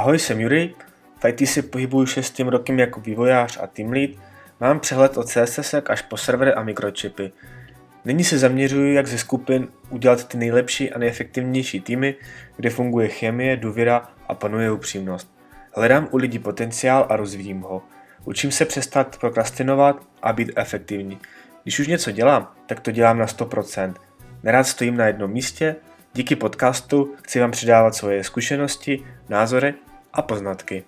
Ahoj, jsem Juri, v IT si pohybuju šestým rokem jako vývojář a team lead, mám přehled od CSS až po servery a mikročipy. Nyní se zaměřuji, jak ze skupin udělat ty nejlepší a nejefektivnější týmy, kde funguje chemie, důvěra a panuje upřímnost. Hledám u lidí potenciál a rozvíjím ho. Učím se přestat prokrastinovat a být efektivní. Když už něco dělám, tak to dělám na 100%. Nerád stojím na jednom místě, díky podcastu chci vám předávat svoje zkušenosti, názory a poznatky.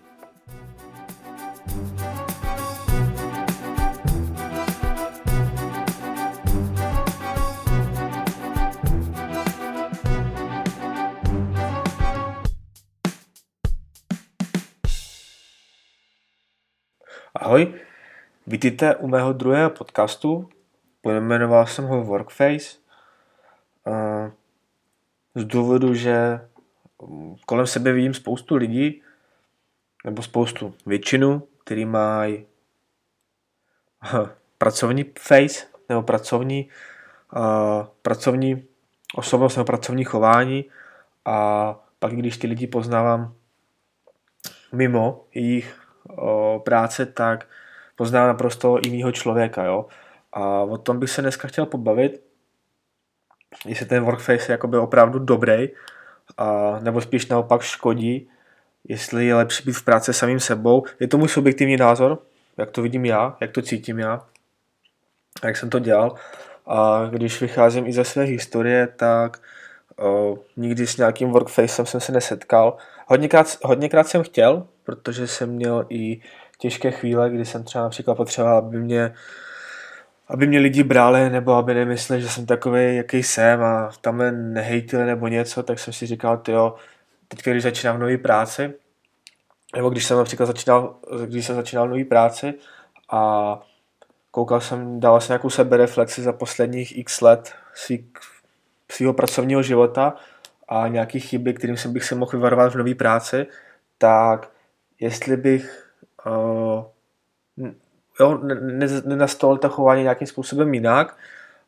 Ahoj, vítejte u mého druhého podcastu. Pojmenoval jsem ho Workface. Z důvodu, že kolem sebe vidím spoustu lidí, nebo spoustu, většinu, který mají pracovní face, nebo pracovní, uh, pracovní osobnost nebo pracovní chování a pak když ty lidi poznávám mimo jejich uh, práce, tak poznávám naprosto jinýho člověka, jo. A o tom bych se dneska chtěl pobavit, jestli ten workface je opravdu dobrý, a, nebo spíš naopak škodí, jestli je lepší být v práci samým sebou. Je to můj subjektivní názor, jak to vidím já, jak to cítím já, jak jsem to dělal. A když vycházím i ze své historie, tak o, nikdy s nějakým workfacem jsem se nesetkal. Hodněkrát, hodněkrát jsem chtěl, protože jsem měl i těžké chvíle, kdy jsem třeba například potřeboval, aby mě aby mě lidi brali, nebo aby nemysleli, že jsem takový, jaký jsem a tam nehejtili nebo něco, tak jsem si říkal, jo, teď když začínám nový práci, nebo když jsem například začínal, když jsem začínal nový práci a koukal jsem, dával jsem nějakou sebereflexi za posledních x let svý, svého pracovního života a nějaký chyby, kterým jsem bych se mohl vyvarovat v nové práci, tak jestli bych uh, jo, nenastolil to chování nějakým způsobem jinak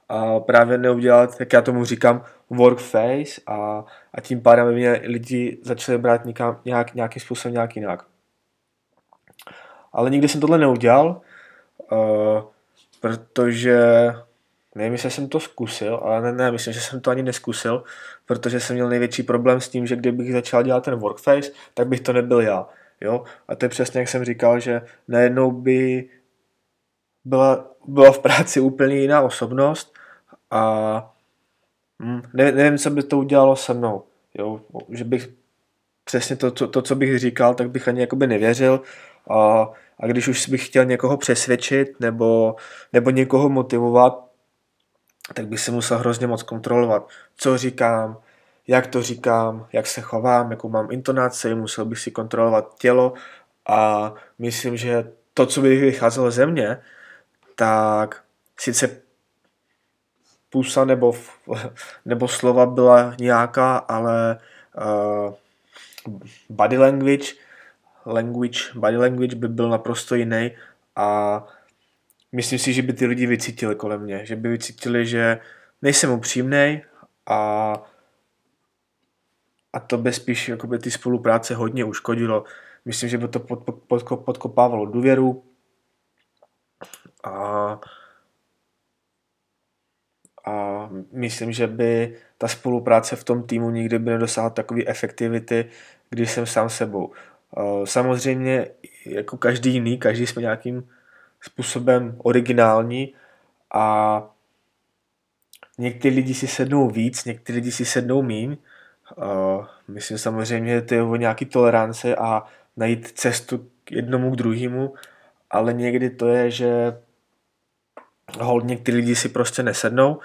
a právě neudělat, jak já tomu říkám, work face a, a tím pádem mě lidi začali brát někam, nějak, nějakým způsobem nějak jinak. Ale nikdy jsem tohle neudělal, uh, protože nevím, jestli jsem to zkusil, ale ne, ne, myslím, že jsem to ani neskusil, protože jsem měl největší problém s tím, že kdybych začal dělat ten workface, tak bych to nebyl já. Jo? A to je přesně, jak jsem říkal, že najednou by byla, byla v práci úplně jiná osobnost a hm, ne, nevím, co by to udělalo se mnou. Jo? Že bych přesně to, to, to, co bych říkal, tak bych ani jakoby nevěřil a, a když už bych chtěl někoho přesvědčit nebo, nebo někoho motivovat, tak bych se musel hrozně moc kontrolovat, co říkám, jak to říkám, jak se chovám, jakou mám intonaci, musel bych si kontrolovat tělo a myslím, že to, co by vycházelo ze mě, tak sice pusa nebo, nebo slova byla nějaká, ale uh, body language, language, body language by byl naprosto jiný a myslím si, že by ty lidi vycítili kolem mě, že by vycítili, že nejsem upřímný a, a to by spíš jakoby ty spolupráce hodně uškodilo. Myslím, že by to pod, pod, podkopávalo důvěru, a, myslím, že by ta spolupráce v tom týmu nikdy by nedosáhla takové efektivity, když jsem sám sebou. Samozřejmě, jako každý jiný, každý jsme nějakým způsobem originální a někteří lidi si sednou víc, někteří lidi si sednou míň. Myslím samozřejmě, že to je o nějaký toleranci a najít cestu k jednomu k druhému, ale někdy to je, že hold některý lidi si prostě nesednou,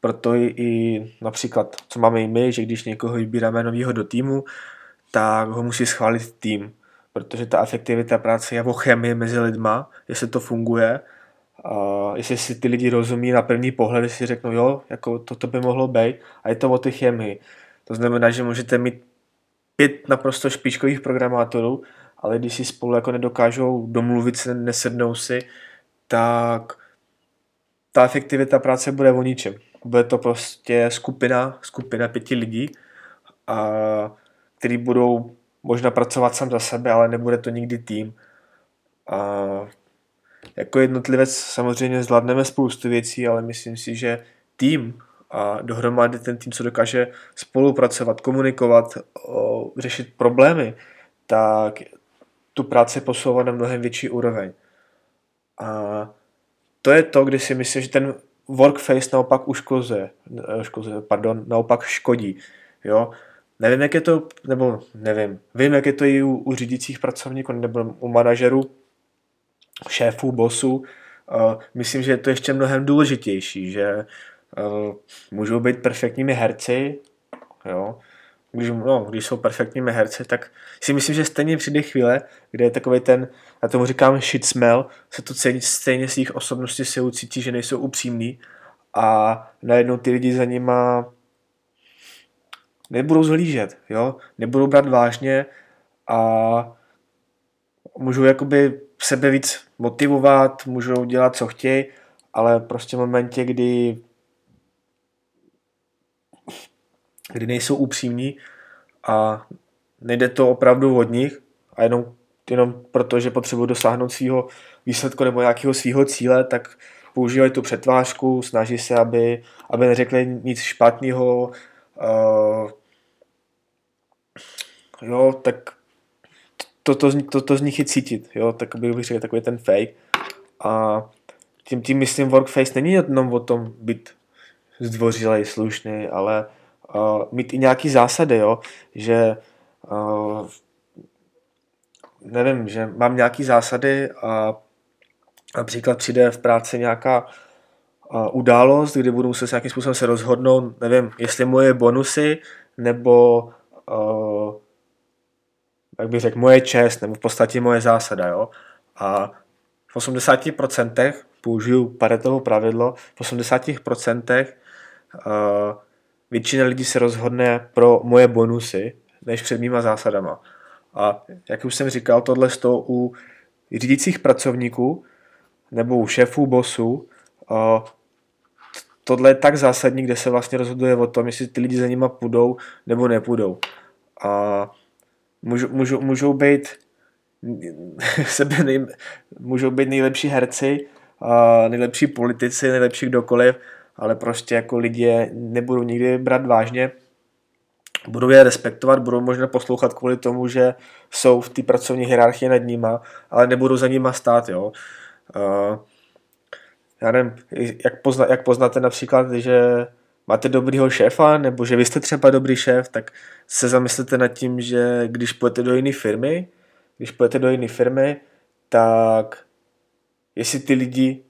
proto i, například, co máme i my, že když někoho vybíráme novýho do týmu, tak ho musí schválit tým, protože ta efektivita práce je o chemii mezi lidma, jestli to funguje, uh, jestli si ty lidi rozumí na první pohled, si řeknou, jo, jako toto by mohlo být, a je to o ty chemii. To znamená, že můžete mít pět naprosto špičkových programátorů, ale když si spolu jako nedokážou domluvit nesednou si, tak ta efektivita práce bude o ničem. Bude to prostě skupina, skupina pěti lidí, a, který budou možná pracovat sám za sebe, ale nebude to nikdy tým. A jako jednotlivec samozřejmě zvládneme spoustu věcí, ale myslím si, že tým a dohromady ten tým, co dokáže spolupracovat, komunikovat, o, řešit problémy, tak tu práci posouvá na mnohem větší úroveň. A to je to, kdy si myslím, že ten workface naopak uškozuje, uškozuje pardon, naopak škodí. Jo? Nevím, jak je to, nebo nevím, vím, jak je to i u, u řídících pracovníků nebo u manažerů, šéfů, bosů. Uh, myslím, že je to ještě mnohem důležitější, že uh, můžou být perfektními herci, jo, když, no, když jsou perfektními herci, tak si myslím, že stejně přijde chvíle, kde je takový ten, já tomu říkám shit smell, se to cení, stejně z jejich osobnosti se ucítí, že nejsou upřímní a najednou ty lidi za nima nebudou zhlížet, jo? nebudou brát vážně a můžou jakoby sebe víc motivovat, můžou dělat, co chtějí, ale prostě v momentě, kdy kdy nejsou upřímní a nejde to opravdu od nich a jenom, jenom proto, že potřebují dosáhnout svého výsledku nebo nějakého svého cíle, tak používají tu přetvářku, snaží se, aby, aby neřekli nic špatného, uh, jo, tak to, to, to, to z nich je cítit, jo, tak bych řekl takový ten fake. A tím, tím myslím, workface není jenom o tom být zdvořilej, slušný, ale uh, mít i nějaký zásady, jo, že uh, nevím, že mám nějaký zásady a například přijde v práci nějaká uh, událost, kdy budu muset nějakým způsobem se rozhodnout, nevím, jestli moje bonusy nebo uh, jak bych řekl, moje čest, nebo v podstatě moje zásada, jo. A v 80% použiju Paretovo pravidlo, v 80% uh, většina lidí se rozhodne pro moje bonusy, než před mýma zásadama. A jak už jsem říkal, tohle toho u řídících pracovníků nebo u šéfů, bosů, tohle je tak zásadní, kde se vlastně rozhoduje o tom, jestli ty lidi za nima půjdou nebo nepůjdou. A můžou, můžou, můžou být sebe nej, můžou být nejlepší herci, nejlepší politici, nejlepší kdokoliv, ale prostě jako lidi nebudou nikdy brát vážně, budou je respektovat, budou možná poslouchat kvůli tomu, že jsou v té pracovní hierarchii nad nima, ale nebudou za nima stát, jo. Uh, já nevím, jak, pozna, jak poznáte například, že máte dobrýho šéfa, nebo že vy jste třeba dobrý šéf, tak se zamyslete nad tím, že když půjdete do jiné firmy, když půjdete do jiné firmy, tak jestli ty lidi,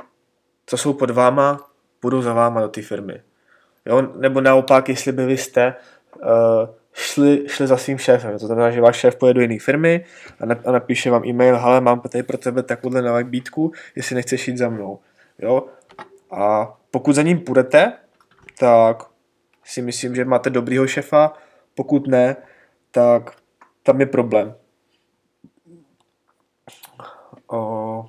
co jsou pod váma, budou za váma do té firmy. Jo? Nebo naopak, jestli by vy jste uh, šli, šli za svým šéfem. To znamená, že váš šéf pojede do jiné firmy a, napíše vám e-mail, hele, mám tady pro tebe takovouhle nabídku, jestli nechceš jít za mnou. Jo? A pokud za ním půjdete, tak si myslím, že máte dobrýho šefa, pokud ne, tak tam je problém. O...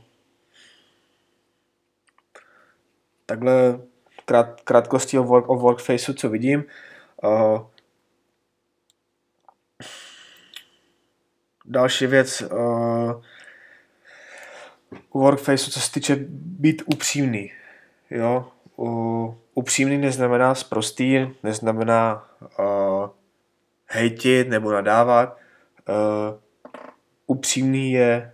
Takhle krát, krátkosti o, work, o workfaceu, co vidím. O... Další věc, o... u workfaceu, co se týče být upřímný. Jo? U upřímný neznamená sprostý, neznamená uh, hejtit nebo nadávat. Uh, upřímný je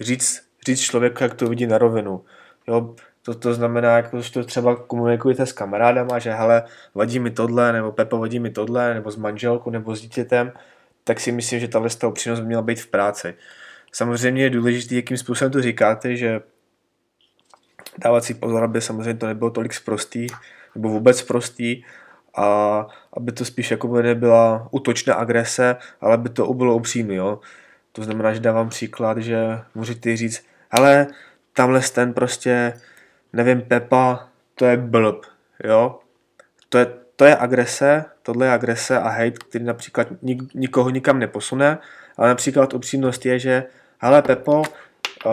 říct, říct člověku, jak to vidí na rovinu. Jo, to, to znamená, jako, že to třeba komunikujete s kamarádama, že hele, vadí mi tohle, nebo Pepo vadí mi tohle, nebo s manželkou, nebo s dítětem, tak si myslím, že tahle upřímnost by měla být v práci. Samozřejmě je důležité, jakým způsobem to říkáte, že dávat si pozor, aby samozřejmě to nebylo tolik sprostý, nebo vůbec prostý, a aby to spíš jako nebyla útočná agrese, ale aby to bylo upřímný, jo. To znamená, že dávám příklad, že můžete říct, hele, tamhle ten prostě, nevím, Pepa, to je blb, jo. To je, to je agrese, tohle je agrese a hate, který například nik, nikoho nikam neposune, ale například upřímnost je, že hele Pepo, uh,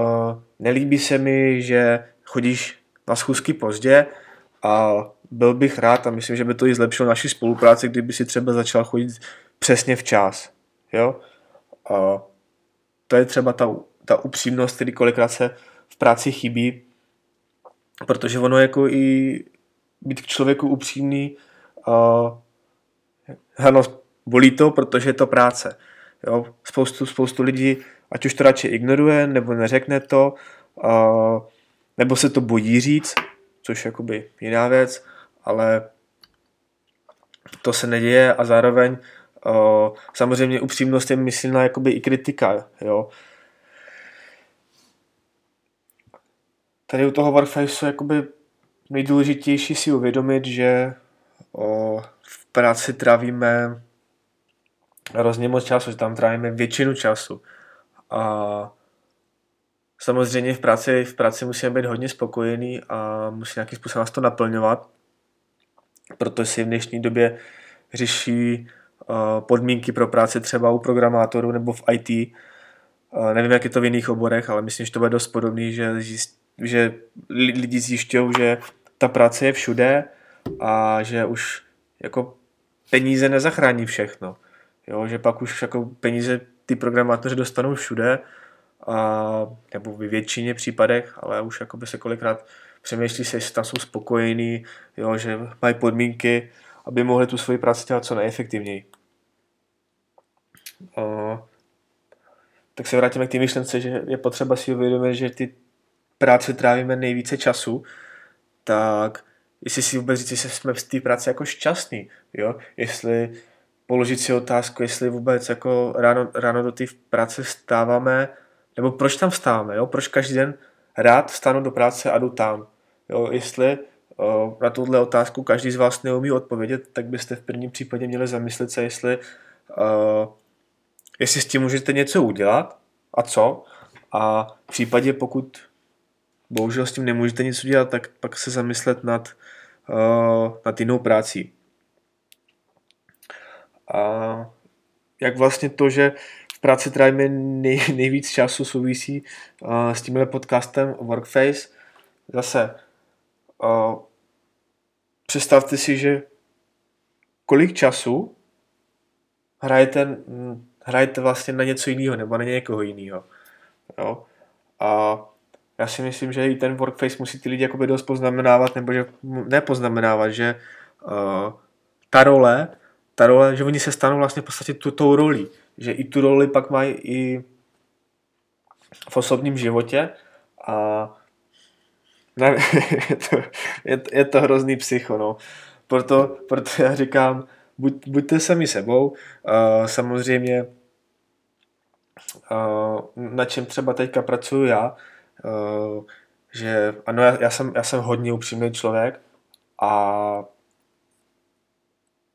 nelíbí se mi, že chodíš na schůzky pozdě a byl bych rád a myslím, že by to i zlepšilo naši spolupráci, kdyby si třeba začal chodit přesně včas. Jo? A to je třeba ta, ta upřímnost, který kolikrát se v práci chybí, protože ono jako i být k člověku upřímný, uh, ano, bolí to, protože je to práce. Jo? Spoustu, spoustu lidí, ať už to radši ignoruje, nebo neřekne to, uh, nebo se to bojí říct, což je jakoby jiná věc, ale to se neděje a zároveň uh, samozřejmě upřímnost je myslná jakoby i kritika, jo. Tady u toho Warfaceu jakoby nejdůležitější si uvědomit, že uh, v práci trávíme hrozně moc času, že tam trávíme většinu času. A samozřejmě v práci, v práci musíme být hodně spokojený a musí nějakým způsobem nás to naplňovat, protože si v dnešní době řeší podmínky pro práci třeba u programátorů nebo v IT. Nevím, jak je to v jiných oborech, ale myslím, že to bude dost podobný, že, že lidi zjišťují, že ta práce je všude a že už jako peníze nezachrání všechno. Jo, že pak už jako peníze ty programátoři dostanou všude, a, nebo ve většině případech, ale už jako by se kolikrát přemýšlí se, jestli tam jsou spokojení, jo, že mají podmínky, aby mohli tu svoji práci dělat co nejefektivněji. A, tak se vrátíme k té myšlence, že je potřeba si uvědomit, že ty práce trávíme nejvíce času, tak jestli si vůbec říct, jestli jsme v té práci jako šťastní, jo? jestli položit si otázku, jestli vůbec jako ráno, ráno do té práce vstáváme, nebo proč tam vstáváme, jo? proč každý den rád vstánu do práce a jdu tam. Jo? Jestli o, na tuhle otázku každý z vás neumí odpovědět, tak byste v prvním případě měli zamyslet se, jestli, o, jestli s tím můžete něco udělat a co. A v případě, pokud bohužel s tím nemůžete nic udělat, tak pak se zamyslet nad, uh, nad jinou prací. A jak vlastně to, že v práci trávíme nej, nejvíc času souvisí uh, s tímhle podcastem Workface. Zase uh, představte si, že kolik času hrajete, hrajete vlastně na něco jiného nebo na někoho jiného. Jo? A já si myslím, že i ten workface musí ty lidi jakoby dost poznamenávat, nebo že nepoznamenávat, že uh, ta role, ta role, že oni se stanou vlastně v podstatě tu, tou roli, že i tu roli pak mají i v osobním životě a ne, je, to, je, je to hrozný psycho, no. Proto, proto já říkám, buď, buďte sami sebou, uh, samozřejmě uh, na čem třeba teďka pracuju já, že ano, já, já, jsem, já jsem hodně upřímný člověk a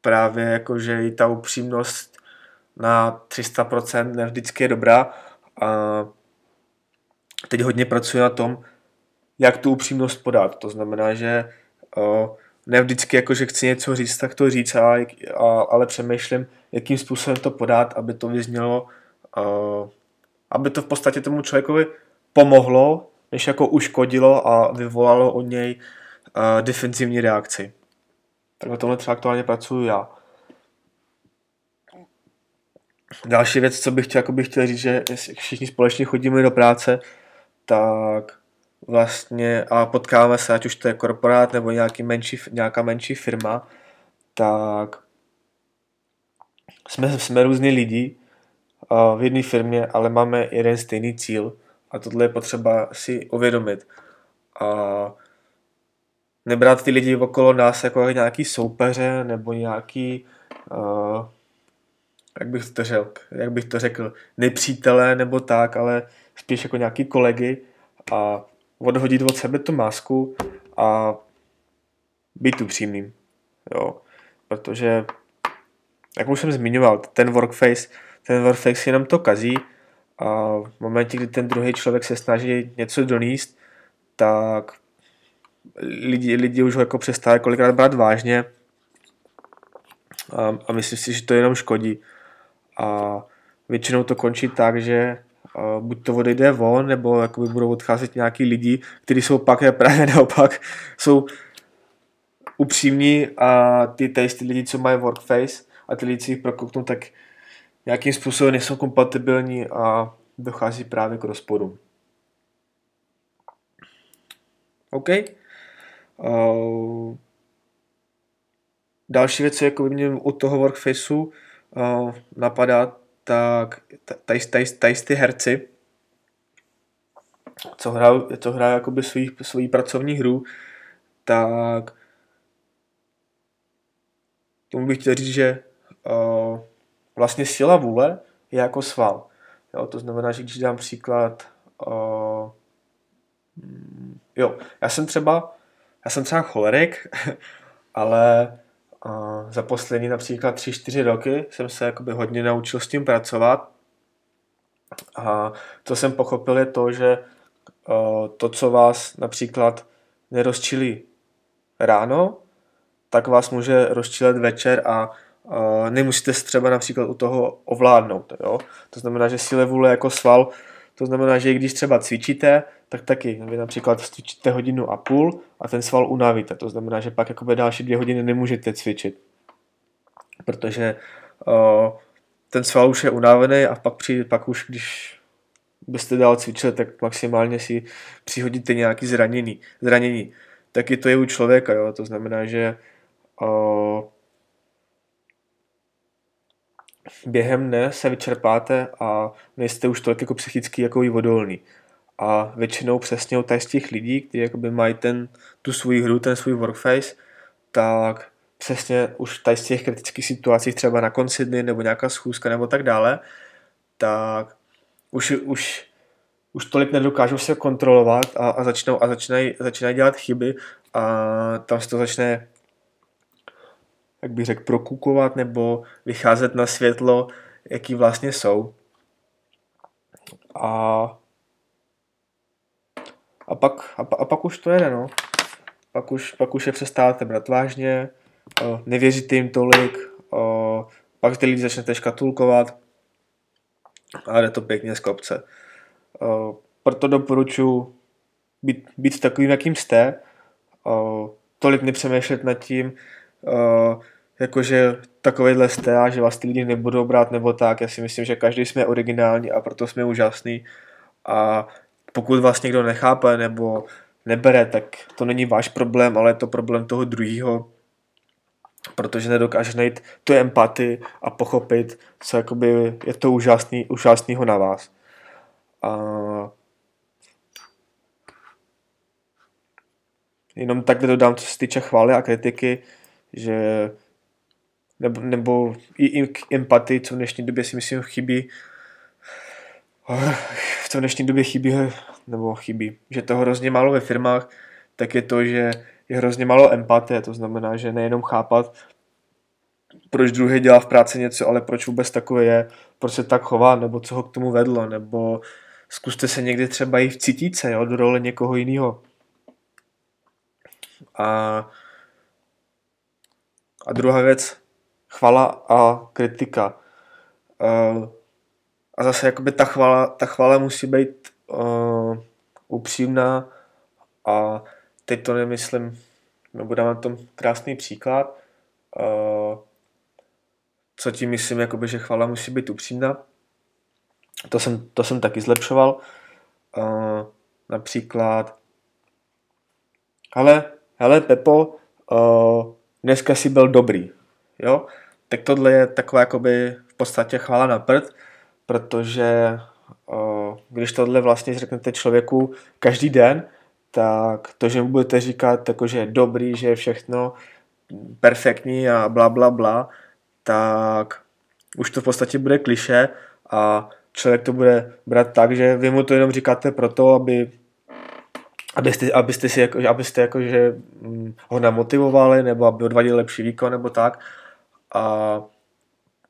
právě jako, že i ta upřímnost na 300% ne vždycky je dobrá a teď hodně pracuji na tom, jak tu upřímnost podat. To znamená, že uh, ne vždycky jako, že chci něco říct, tak to říct, a, a, ale přemýšlím, jakým způsobem to podat, aby to vyznělo, uh, aby to v podstatě tomu člověkovi pomohlo, než jako uškodilo a vyvolalo od něj uh, defenzivní reakci. Tak na tomhle třeba aktuálně pracuji já. Další věc, co bych chtěl, jako bych chtěl říct, že všichni společně chodíme do práce, tak vlastně a potkáváme se, ať už to je korporát nebo nějaký menší, nějaká menší firma, tak jsme, jsme různí lidi uh, v jedné firmě, ale máme jeden stejný cíl a tohle je potřeba si uvědomit. A nebrat ty lidi okolo nás jako nějaký soupeře nebo nějaký, uh, jak bych to řekl, jak bych to řekl, nepřítelé nebo tak, ale spíš jako nějaký kolegy a odhodit od sebe tu masku a být upřímným. Jo. Protože, jak už jsem zmiňoval, ten workface, ten workface jenom to kazí a v momentě, kdy ten druhý člověk se snaží něco doníst, tak lidi, lidi už ho jako přestávají kolikrát brát vážně a, a myslím si, že to jenom škodí. A většinou to končí tak, že buď to odejde von, nebo jakoby budou odcházet nějaký lidi, kteří jsou pak právě naopak, jsou upřímní a ty, ty lidi, co mají workface a ty lidi si jich prokouknou, tak nějakým způsobem nejsou kompatibilní a dochází právě k rozporu. OK. Uh, další věc, jako by mě u toho workfaceu uh, napadá, tak tady, ty herci, co hrajou, co hrajou jakoby svý, svý pracovní hru, tak tomu bych chtěl říct, že uh, vlastně síla vůle je jako sval. Jo, to znamená, že když dám příklad, uh, jo, já jsem třeba, já jsem třeba cholerik, ale uh, za poslední například 3-4 roky jsem se jakoby hodně naučil s tím pracovat a co jsem pochopil je to, že uh, to, co vás například nerozčilí ráno, tak vás může rozčilet večer a nemusíte se třeba například u toho ovládnout. Jo? To znamená, že síle vůle jako sval, to znamená, že i když třeba cvičíte, tak taky. Vy například cvičíte hodinu a půl a ten sval unavíte. To znamená, že pak jakoby další dvě hodiny nemůžete cvičit. Protože uh, ten sval už je unavený a pak, přijde, pak už, když byste dál cvičili, tak maximálně si přihodíte nějaký zranění. zranění. Taky to je u člověka, jo? to znamená, že uh, během dne se vyčerpáte a nejste už tolik jako psychicky jako i odolný. A většinou přesně u z těch lidí, kteří jakoby mají ten, tu svůj hru, ten svůj workface, tak přesně už tady z těch kritických situací, třeba na konci dny nebo nějaká schůzka nebo tak dále, tak už, už, už tolik nedokážou se kontrolovat a, a, začnou, a začínají, začínají dělat chyby a tam se to začne jak bych řekl, prokukovat nebo vycházet na světlo, jaký vlastně jsou. A, a, pak, a, a pak už to jede, no. Pak už, pak už je přestáváte brát vážně, nevěříte jim tolik, pak ty lidi začnete škatulkovat a jde to pěkně z kopce. Proto doporučuji být, být takovým, jakým jste, tolik nepřemýšlet nad tím, uh, jakože takovýhle jste a že vás ty lidi nebudou brát nebo tak. Já si myslím, že každý jsme originální a proto jsme úžasný. A pokud vás někdo nechápe nebo nebere, tak to není váš problém, ale je to problém toho druhého, protože nedokáže najít tu empatii a pochopit, co jakoby je to úžasný, úžasnýho na vás. A jenom takhle dodám, co se týče chvály a kritiky, že nebo, nebo i, i k empatii, co v dnešní době si myslím chybí, v dnešní době chybí, nebo chybí, že to hrozně málo ve firmách, tak je to, že je hrozně málo empatie, to znamená, že nejenom chápat, proč druhý dělá v práci něco, ale proč vůbec takové je, proč se tak chová, nebo co ho k tomu vedlo, nebo zkuste se někdy třeba i vcítit se jo, do role někoho jiného. A a druhá věc, chvala a kritika. Uh, a zase jakoby ta chvala, ta chvala musí být uh, upřímná a teď to nemyslím, nebo dám na tom krásný příklad, uh, co tím myslím, jakoby, že chvala musí být upřímná. To jsem, to jsem taky zlepšoval. Uh, například, hele, hele Pepo, uh, dneska si byl dobrý, jo, tak tohle je taková jakoby v podstatě chvála na prd, protože o, když tohle vlastně řeknete člověku každý den, tak to, že mu budete říkat, jako, že je dobrý, že je všechno perfektní a bla, bla, bla, tak už to v podstatě bude kliše a člověk to bude brát tak, že vy mu to jenom říkáte proto, aby abyste, abyste, si jako, abyste jako, že mm, ho namotivovali nebo aby odvadili lepší výkon nebo tak. A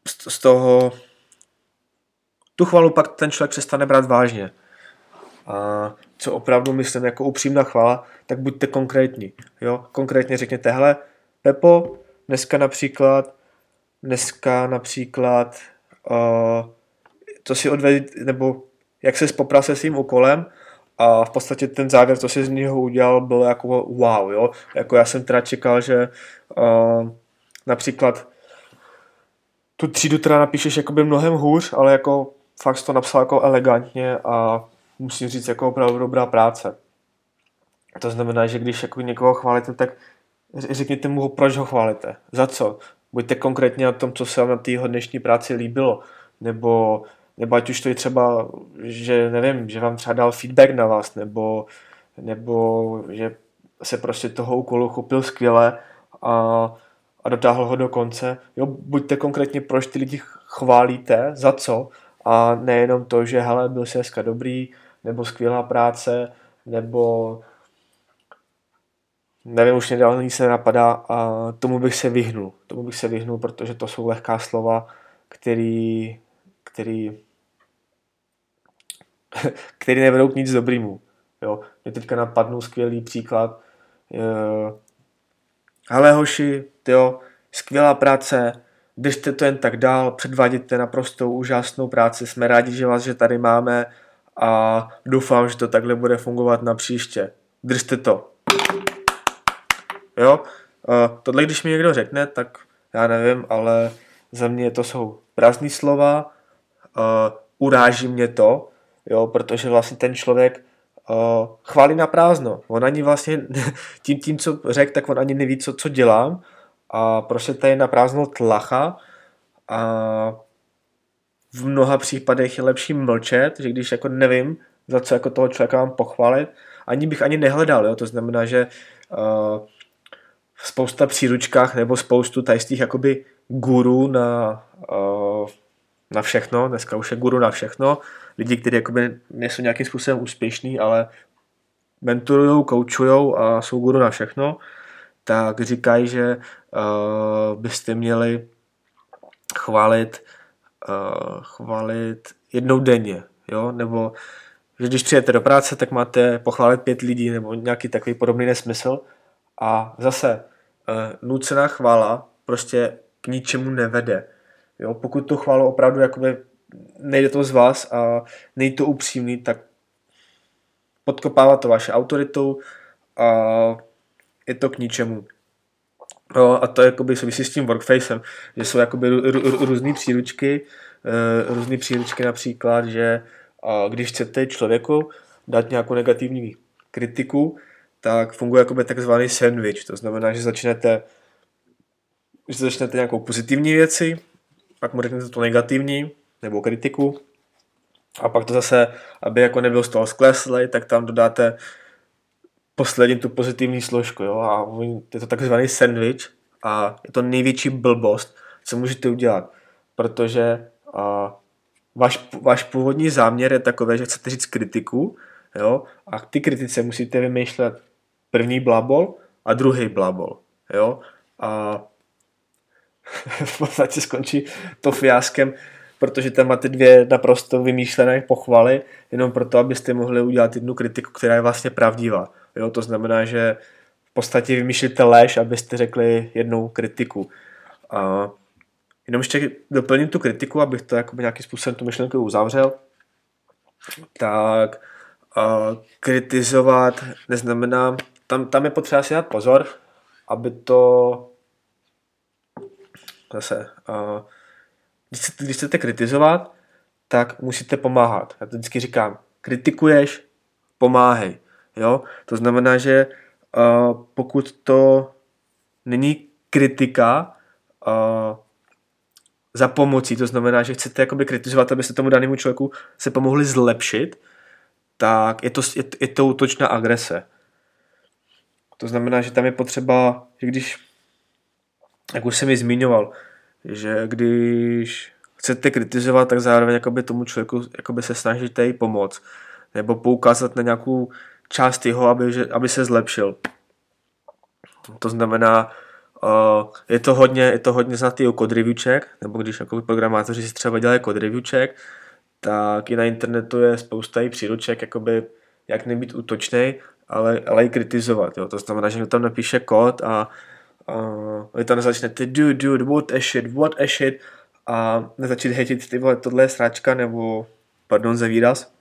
z, z toho tu chvalu pak ten člověk přestane brát vážně. A co opravdu myslím jako upřímná chvála, tak buďte konkrétní. Jo? Konkrétně řekněte, hele, Pepo, dneska například, dneska například, uh, co si odvedl, nebo jak se popral se svým úkolem a v podstatě ten závěr, co si z něho udělal, byl jako wow, jo. Jako já jsem teda čekal, že uh, například tu třídu teda napíšeš jakoby mnohem hůř, ale jako fakt to napsal jako elegantně a musím říct jako opravdu dobrá práce. To znamená, že když jako někoho chválíte, tak řekněte mu, proč ho chválíte, za co. Buďte konkrétně na tom, co se vám na té dnešní práci líbilo, nebo, nebo ať už to je třeba, že nevím, že vám třeba dal feedback na vás, nebo, nebo že se prostě toho úkolu chopil skvěle a, a dotáhl ho do konce. Jo, buďte konkrétně, proč ty lidi chválíte, za co, a nejenom to, že hele, byl jsi dneska dobrý, nebo skvělá práce, nebo nevím, už mě dál nic se napadá a tomu bych se vyhnul. Tomu bych se vyhnul, protože to jsou lehká slova, který, který, který nevedou k nic dobrému. Jo. Mě teďka napadnul skvělý příklad. Hele hoši, tyjo, skvělá práce, držte to jen tak dál, předvádíte naprosto úžasnou práci, jsme rádi, že vás že tady máme a doufám, že to takhle bude fungovat na příště. Držte to. Jo? Uh, tohle, když mi někdo řekne, tak já nevím, ale za mě to jsou prázdné slova, uh, uráží mě to, jo, protože vlastně ten člověk uh, chválí na prázdno. On ani vlastně tím, tím co řekl, tak on ani neví, co, co dělám a prostě tady na prázdno tlacha a v mnoha případech je lepší mlčet, že když jako nevím, za co jako toho člověka mám pochválit, ani bych ani nehledal, jo? to znamená, že uh, spousta příručkách nebo spoustu těch jakoby guru na, uh, na všechno, dneska už je guru na všechno, lidi, kteří jakoby nejsou nějakým způsobem úspěšní, ale mentorují, koučují a jsou guru na všechno, tak říkají, že uh, byste měli chválit, uh, chválit jednou denně, jo? nebo že když přijete do práce, tak máte pochválit pět lidí nebo nějaký takový podobný nesmysl a zase uh, nucená chvála prostě k ničemu nevede. Jo? Pokud tu chválu opravdu jakoby nejde to z vás a nejde to upřímný, tak podkopává to vaše autoritu a je to k ničemu. No, a to jakoby souvisí s tím workfacem, že jsou jakoby různé příručky, uh, různé příručky například, že když chcete člověku dát nějakou negativní kritiku, tak funguje jakoby takzvaný sandwich, to znamená, že začnete že začnete nějakou pozitivní věci, pak mu řeknete to negativní, nebo kritiku, a pak to zase, aby jako nebyl z toho skleslej, tak tam dodáte poslední tu pozitivní složku, jo, a je to takzvaný sandwich a je to největší blbost, co můžete udělat, protože a, váš, váš původní záměr je takový, že chcete říct kritiku, jo, a ty kritice musíte vymýšlet první blabol a druhý blabol, jo, a v podstatě skončí to fiaskem, protože tam máte dvě naprosto vymýšlené pochvaly, jenom proto, abyste mohli udělat jednu kritiku, která je vlastně pravdivá. Jo? To znamená, že v podstatě vymýšlíte lež, abyste řekli jednou kritiku. A jenom ještě doplním tu kritiku, abych to jako nějakým způsobem tu myšlenku uzavřel. Tak a kritizovat neznamená, tam, tam je potřeba si dát pozor, aby to zase, a, když, chcete, když chcete kritizovat, tak musíte pomáhat. Já to vždycky říkám, kritikuješ, pomáhej. Jo? To znamená, že uh, pokud to není kritika uh, za pomocí, to znamená, že chcete jakoby kritizovat, abyste tomu danému člověku se pomohli zlepšit, tak je to, je, je to útočná agrese. To znamená, že tam je potřeba, že když, jak už jsem ji zmiňoval, že když chcete kritizovat, tak zároveň jakoby tomu člověku jakoby se snažíte jí pomoct. Nebo poukázat na nějakou část jeho, aby, že, aby se zlepšil. To znamená, uh, je to hodně, je to hodně znatý o code reviewček, nebo když jako programátoři si třeba dělají code reviewček, tak i na internetu je spousta i příruček, jakoby, jak nebýt útočný, ale, ale i kritizovat. Jo. To znamená, že tam napíše kód a, a vy tam začnete dude, dude, what a shit, what a shit a nezačít hejtit, ty vole, tohle je sráčka, nebo pardon za výraz,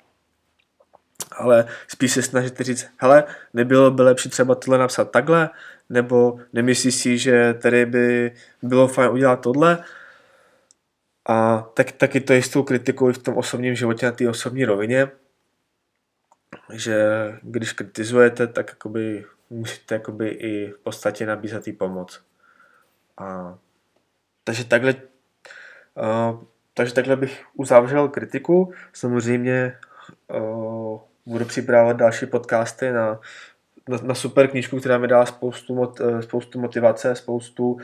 ale spíš se snažíte říct, hele, nebylo by lepší třeba tohle napsat takhle, nebo nemyslíš si, že tady by bylo fajn udělat tohle, A tak, taky to je s tou kritikou i v tom osobním životě na té osobní rovině, že když kritizujete, tak musíte jakoby i v podstatě nabízet jí pomoc. A, takže takhle uh, takže takhle bych uzavřel kritiku. Samozřejmě uh, budu připravovat další podcasty na, na, na super knížku, která mi dá spoustu, mot, spoustu motivace, spoustu uh,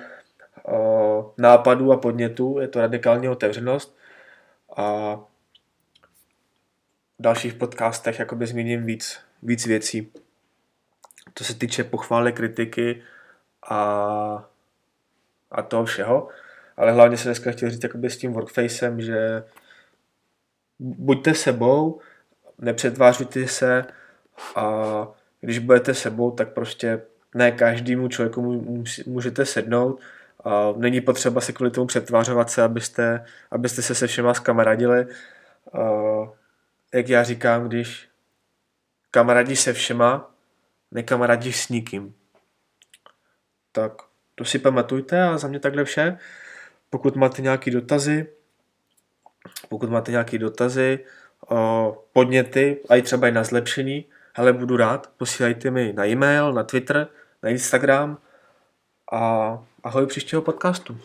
nápadů a podnětů. Je to radikální otevřenost. A v dalších podcastech jakoby zmíním víc, víc věcí. To se týče pochvály, kritiky a, a toho všeho. Ale hlavně se dneska chtěl říct s tím workfacem, že buďte sebou, nepřetvářujte se a když budete sebou, tak prostě ne každému člověku můžete sednout. A není potřeba se kvůli tomu přetvářovat se, abyste, abyste se se všema zkamarádili. A jak já říkám, když kamarádi se všema, nekamarádíš s nikým. Tak to si pamatujte a za mě takhle vše. Pokud máte nějaké dotazy, pokud máte nějaké dotazy, podněty a i třeba i na zlepšení, ale budu rád, posílejte mi na e-mail, na Twitter, na Instagram a ahoj příštího podcastu.